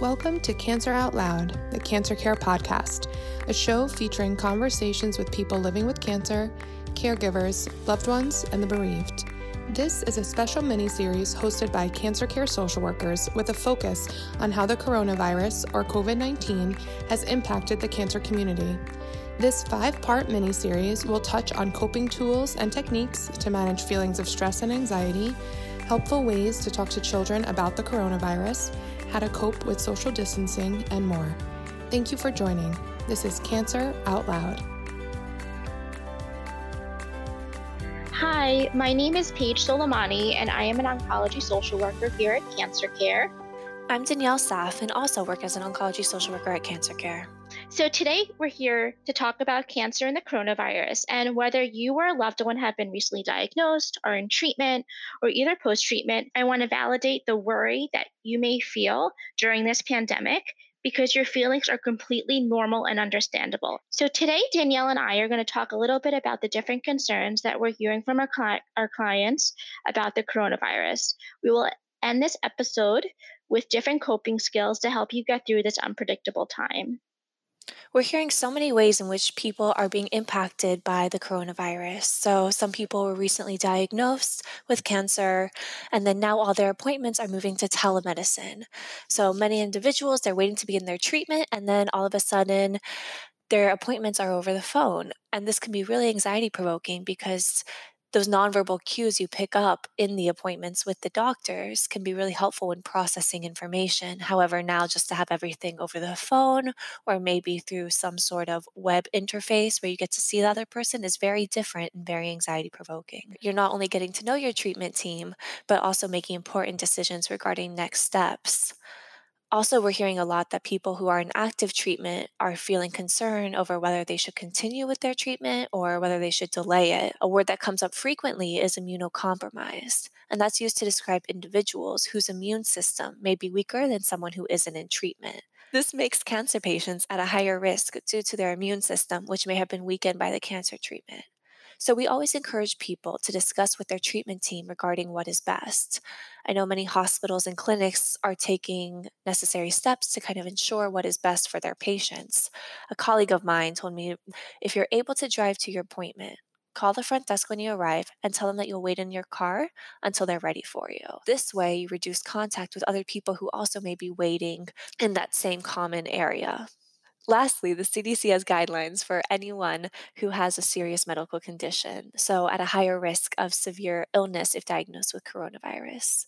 Welcome to Cancer Out Loud, the Cancer Care Podcast, a show featuring conversations with people living with cancer, caregivers, loved ones, and the bereaved. This is a special mini series hosted by cancer care social workers with a focus on how the coronavirus, or COVID 19, has impacted the cancer community. This five part mini series will touch on coping tools and techniques to manage feelings of stress and anxiety, helpful ways to talk to children about the coronavirus how to cope with social distancing, and more. Thank you for joining. This is Cancer Out Loud. Hi, my name is Paige Soleimani, and I am an oncology social worker here at Cancer Care. I'm Danielle Saff, and also work as an oncology social worker at Cancer Care. So, today we're here to talk about cancer and the coronavirus and whether you or a loved one have been recently diagnosed, are in treatment, or either post treatment. I want to validate the worry that you may feel during this pandemic because your feelings are completely normal and understandable. So, today, Danielle and I are going to talk a little bit about the different concerns that we're hearing from our, cli- our clients about the coronavirus. We will end this episode with different coping skills to help you get through this unpredictable time. We're hearing so many ways in which people are being impacted by the coronavirus. So, some people were recently diagnosed with cancer, and then now all their appointments are moving to telemedicine. So, many individuals, they're waiting to begin their treatment, and then all of a sudden, their appointments are over the phone. And this can be really anxiety provoking because those nonverbal cues you pick up in the appointments with the doctors can be really helpful when processing information. However, now just to have everything over the phone or maybe through some sort of web interface where you get to see the other person is very different and very anxiety provoking. You're not only getting to know your treatment team, but also making important decisions regarding next steps. Also, we're hearing a lot that people who are in active treatment are feeling concern over whether they should continue with their treatment or whether they should delay it. A word that comes up frequently is immunocompromised, and that's used to describe individuals whose immune system may be weaker than someone who isn't in treatment. This makes cancer patients at a higher risk due to their immune system, which may have been weakened by the cancer treatment. So we always encourage people to discuss with their treatment team regarding what is best. I know many hospitals and clinics are taking necessary steps to kind of ensure what is best for their patients. A colleague of mine told me if you're able to drive to your appointment, call the front desk when you arrive and tell them that you'll wait in your car until they're ready for you. This way, you reduce contact with other people who also may be waiting in that same common area. Lastly, the CDC has guidelines for anyone who has a serious medical condition, so at a higher risk of severe illness if diagnosed with coronavirus.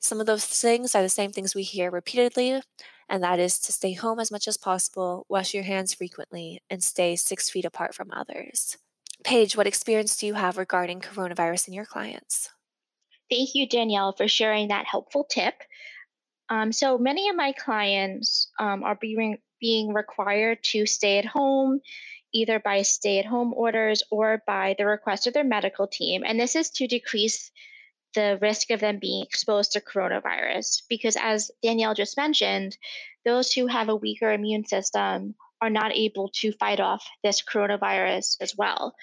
Some of those things are the same things we hear repeatedly, and that is to stay home as much as possible, wash your hands frequently, and stay six feet apart from others. Paige, what experience do you have regarding coronavirus in your clients? Thank you, Danielle, for sharing that helpful tip. Um, so many of my clients um, are being being required to stay at home, either by stay at home orders or by the request of their medical team. And this is to decrease the risk of them being exposed to coronavirus. Because as Danielle just mentioned, those who have a weaker immune system are not able to fight off this coronavirus as well.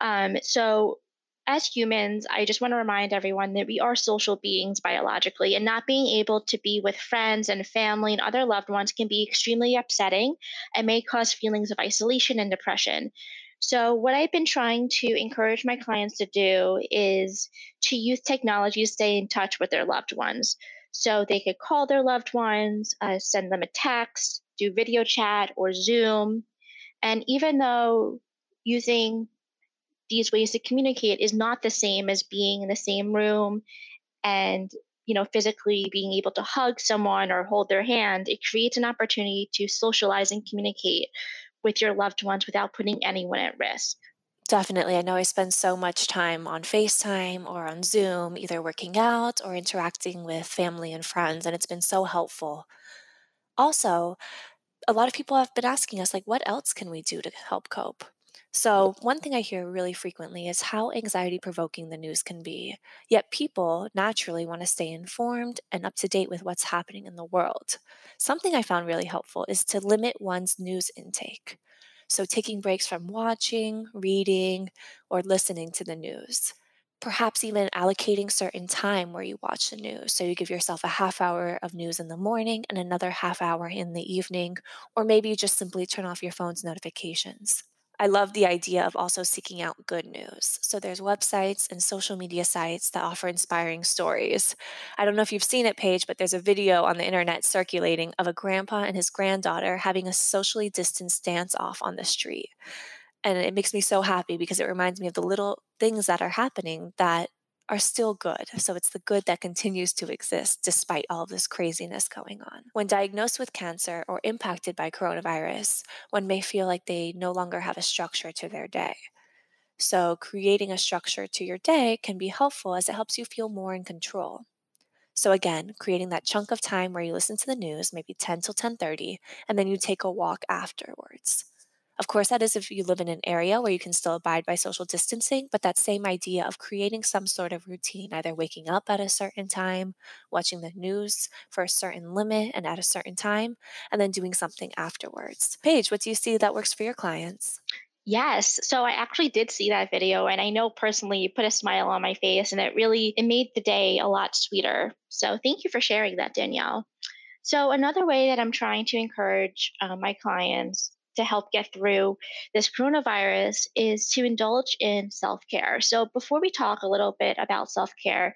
Um, so as humans, I just want to remind everyone that we are social beings biologically, and not being able to be with friends and family and other loved ones can be extremely upsetting and may cause feelings of isolation and depression. So, what I've been trying to encourage my clients to do is to use technology to stay in touch with their loved ones. So, they could call their loved ones, uh, send them a text, do video chat or Zoom. And even though using these ways to communicate is not the same as being in the same room and you know physically being able to hug someone or hold their hand it creates an opportunity to socialize and communicate with your loved ones without putting anyone at risk Definitely. I know I spend so much time on FaceTime or on Zoom, either working out or interacting with family and friends, and it's been so helpful. Also, a lot of people have been asking us, like, what else can we do to help cope? So, one thing I hear really frequently is how anxiety provoking the news can be. Yet, people naturally want to stay informed and up to date with what's happening in the world. Something I found really helpful is to limit one's news intake. So, taking breaks from watching, reading, or listening to the news. perhaps even allocating certain time where you watch the news. So you give yourself a half hour of news in the morning and another half hour in the evening, or maybe you just simply turn off your phone's notifications. I love the idea of also seeking out good news. So there's websites and social media sites that offer inspiring stories. I don't know if you've seen it, Paige, but there's a video on the internet circulating of a grandpa and his granddaughter having a socially distanced dance off on the street. And it makes me so happy because it reminds me of the little things that are happening that are still good. So it's the good that continues to exist despite all of this craziness going on. When diagnosed with cancer or impacted by coronavirus, one may feel like they no longer have a structure to their day. So creating a structure to your day can be helpful as it helps you feel more in control. So again, creating that chunk of time where you listen to the news, maybe 10 till 10:30, and then you take a walk afterwards. Of course, that is if you live in an area where you can still abide by social distancing, but that same idea of creating some sort of routine, either waking up at a certain time, watching the news for a certain limit and at a certain time, and then doing something afterwards. Paige, what do you see that works for your clients? Yes. So I actually did see that video and I know personally you put a smile on my face and it really it made the day a lot sweeter. So thank you for sharing that, Danielle. So another way that I'm trying to encourage uh, my clients to help get through this coronavirus is to indulge in self care. So, before we talk a little bit about self care,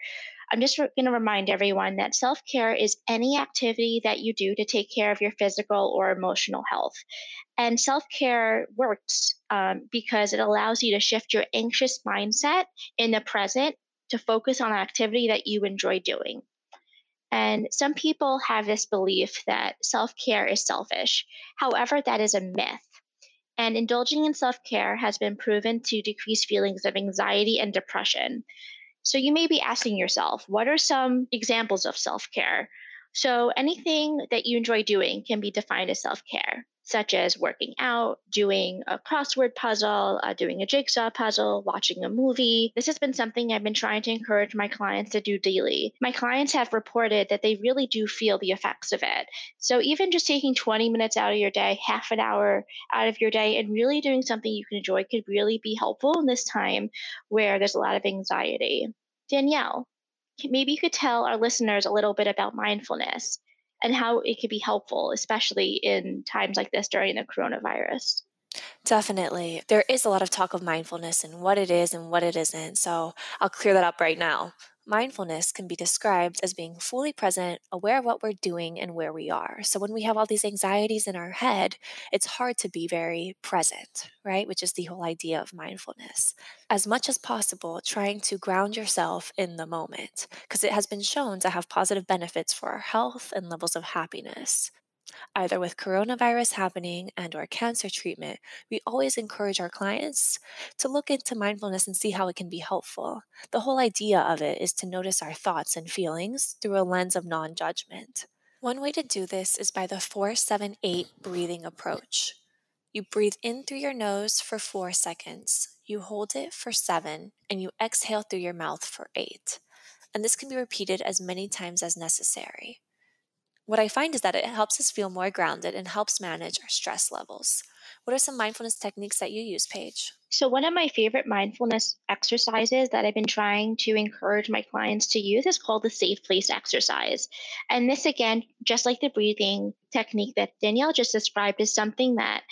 I'm just re- going to remind everyone that self care is any activity that you do to take care of your physical or emotional health. And self care works um, because it allows you to shift your anxious mindset in the present to focus on an activity that you enjoy doing. And some people have this belief that self care is selfish. However, that is a myth. And indulging in self care has been proven to decrease feelings of anxiety and depression. So you may be asking yourself, what are some examples of self care? So anything that you enjoy doing can be defined as self care such as working out, doing a crossword puzzle, uh, doing a jigsaw puzzle, watching a movie. This has been something I've been trying to encourage my clients to do daily. My clients have reported that they really do feel the effects of it. So even just taking 20 minutes out of your day, half an hour out of your day, and really doing something you can enjoy could really be helpful in this time where there's a lot of anxiety. Danielle, maybe you could tell our listeners a little bit about mindfulness and how it could be helpful, especially in times like this during the coronavirus. Definitely. There is a lot of talk of mindfulness and what it is and what it isn't. So I'll clear that up right now. Mindfulness can be described as being fully present, aware of what we're doing and where we are. So when we have all these anxieties in our head, it's hard to be very present, right? Which is the whole idea of mindfulness. As much as possible, trying to ground yourself in the moment, because it has been shown to have positive benefits for our health and levels of happiness either with coronavirus happening and or cancer treatment, we always encourage our clients to look into mindfulness and see how it can be helpful. The whole idea of it is to notice our thoughts and feelings through a lens of non-judgment. One way to do this is by the 478 breathing approach. You breathe in through your nose for 4 seconds, you hold it for 7, and you exhale through your mouth for 8. And this can be repeated as many times as necessary what I find is that it helps us feel more grounded and helps manage our stress levels. What are some mindfulness techniques that you use, Paige? So, one of my favorite mindfulness exercises that I've been trying to encourage my clients to use is called the safe place exercise. And this, again, just like the breathing technique that Danielle just described, is something that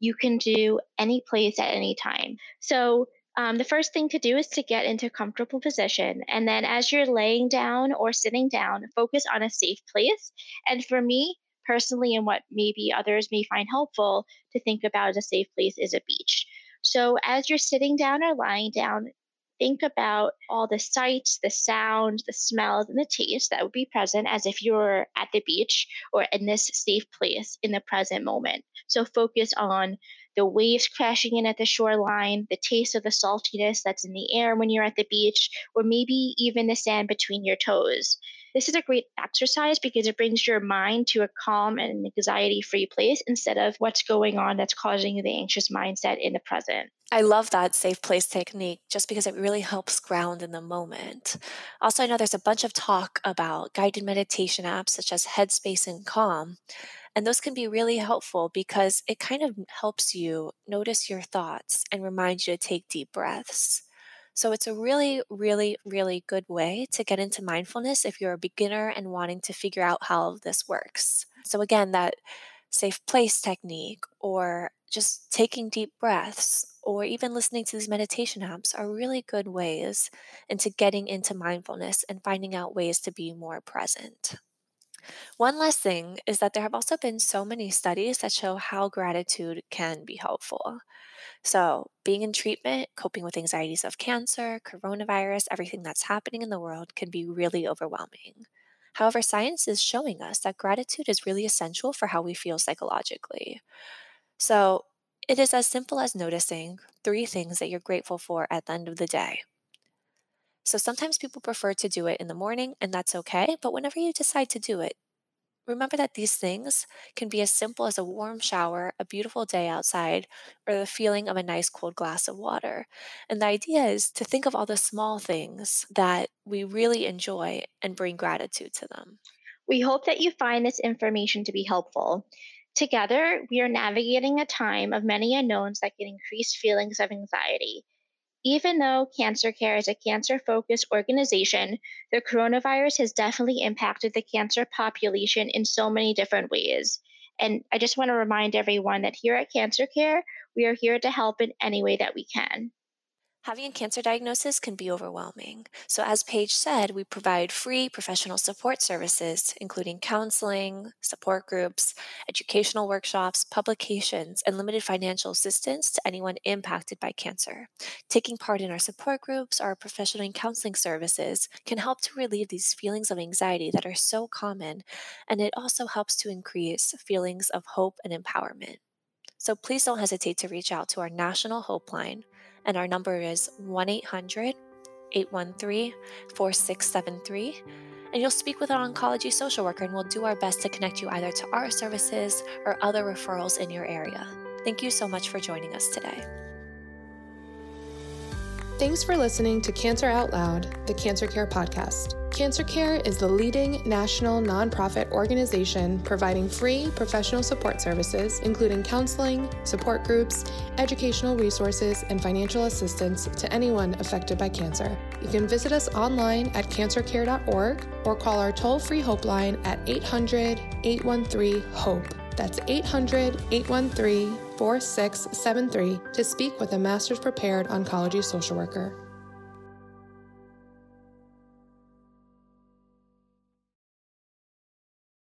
you can do any place at any time. So, um, the first thing to do is to get into a comfortable position. And then as you're laying down or sitting down, focus on a safe place. And for me personally, and what maybe others may find helpful to think about as a safe place is a beach. So as you're sitting down or lying down, think about all the sights, the sounds, the smells, and the tastes that would be present as if you were at the beach or in this safe place in the present moment. So focus on the waves crashing in at the shoreline, the taste of the saltiness that's in the air when you're at the beach, or maybe even the sand between your toes. This is a great exercise because it brings your mind to a calm and anxiety free place instead of what's going on that's causing the anxious mindset in the present. I love that safe place technique just because it really helps ground in the moment. Also, I know there's a bunch of talk about guided meditation apps such as Headspace and Calm. And those can be really helpful because it kind of helps you notice your thoughts and remind you to take deep breaths. So it's a really, really, really good way to get into mindfulness if you're a beginner and wanting to figure out how this works. So, again, that safe place technique or just taking deep breaths or even listening to these meditation apps are really good ways into getting into mindfulness and finding out ways to be more present. One last thing is that there have also been so many studies that show how gratitude can be helpful. So, being in treatment, coping with anxieties of cancer, coronavirus, everything that's happening in the world can be really overwhelming. However, science is showing us that gratitude is really essential for how we feel psychologically. So, it is as simple as noticing three things that you're grateful for at the end of the day. So, sometimes people prefer to do it in the morning, and that's okay, but whenever you decide to do it, Remember that these things can be as simple as a warm shower, a beautiful day outside, or the feeling of a nice cold glass of water. And the idea is to think of all the small things that we really enjoy and bring gratitude to them. We hope that you find this information to be helpful. Together, we are navigating a time of many unknowns that can increase feelings of anxiety. Even though Cancer Care is a cancer focused organization, the coronavirus has definitely impacted the cancer population in so many different ways. And I just want to remind everyone that here at Cancer Care, we are here to help in any way that we can. Having a cancer diagnosis can be overwhelming. So, as Paige said, we provide free professional support services, including counseling, support groups, educational workshops, publications, and limited financial assistance to anyone impacted by cancer. Taking part in our support groups or professional counseling services can help to relieve these feelings of anxiety that are so common, and it also helps to increase feelings of hope and empowerment. So, please don't hesitate to reach out to our National Hope Line and our number is 1 800 813 4673. And you'll speak with an oncology social worker, and we'll do our best to connect you either to our services or other referrals in your area. Thank you so much for joining us today. Thanks for listening to Cancer Out Loud, the Cancer Care podcast. Cancer Care is the leading national nonprofit organization providing free professional support services, including counseling, support groups, educational resources, and financial assistance to anyone affected by cancer. You can visit us online at cancercare.org or call our toll free Hope line at 800 813 HOPE. That's 800 813 4673 to speak with a master's prepared oncology social worker.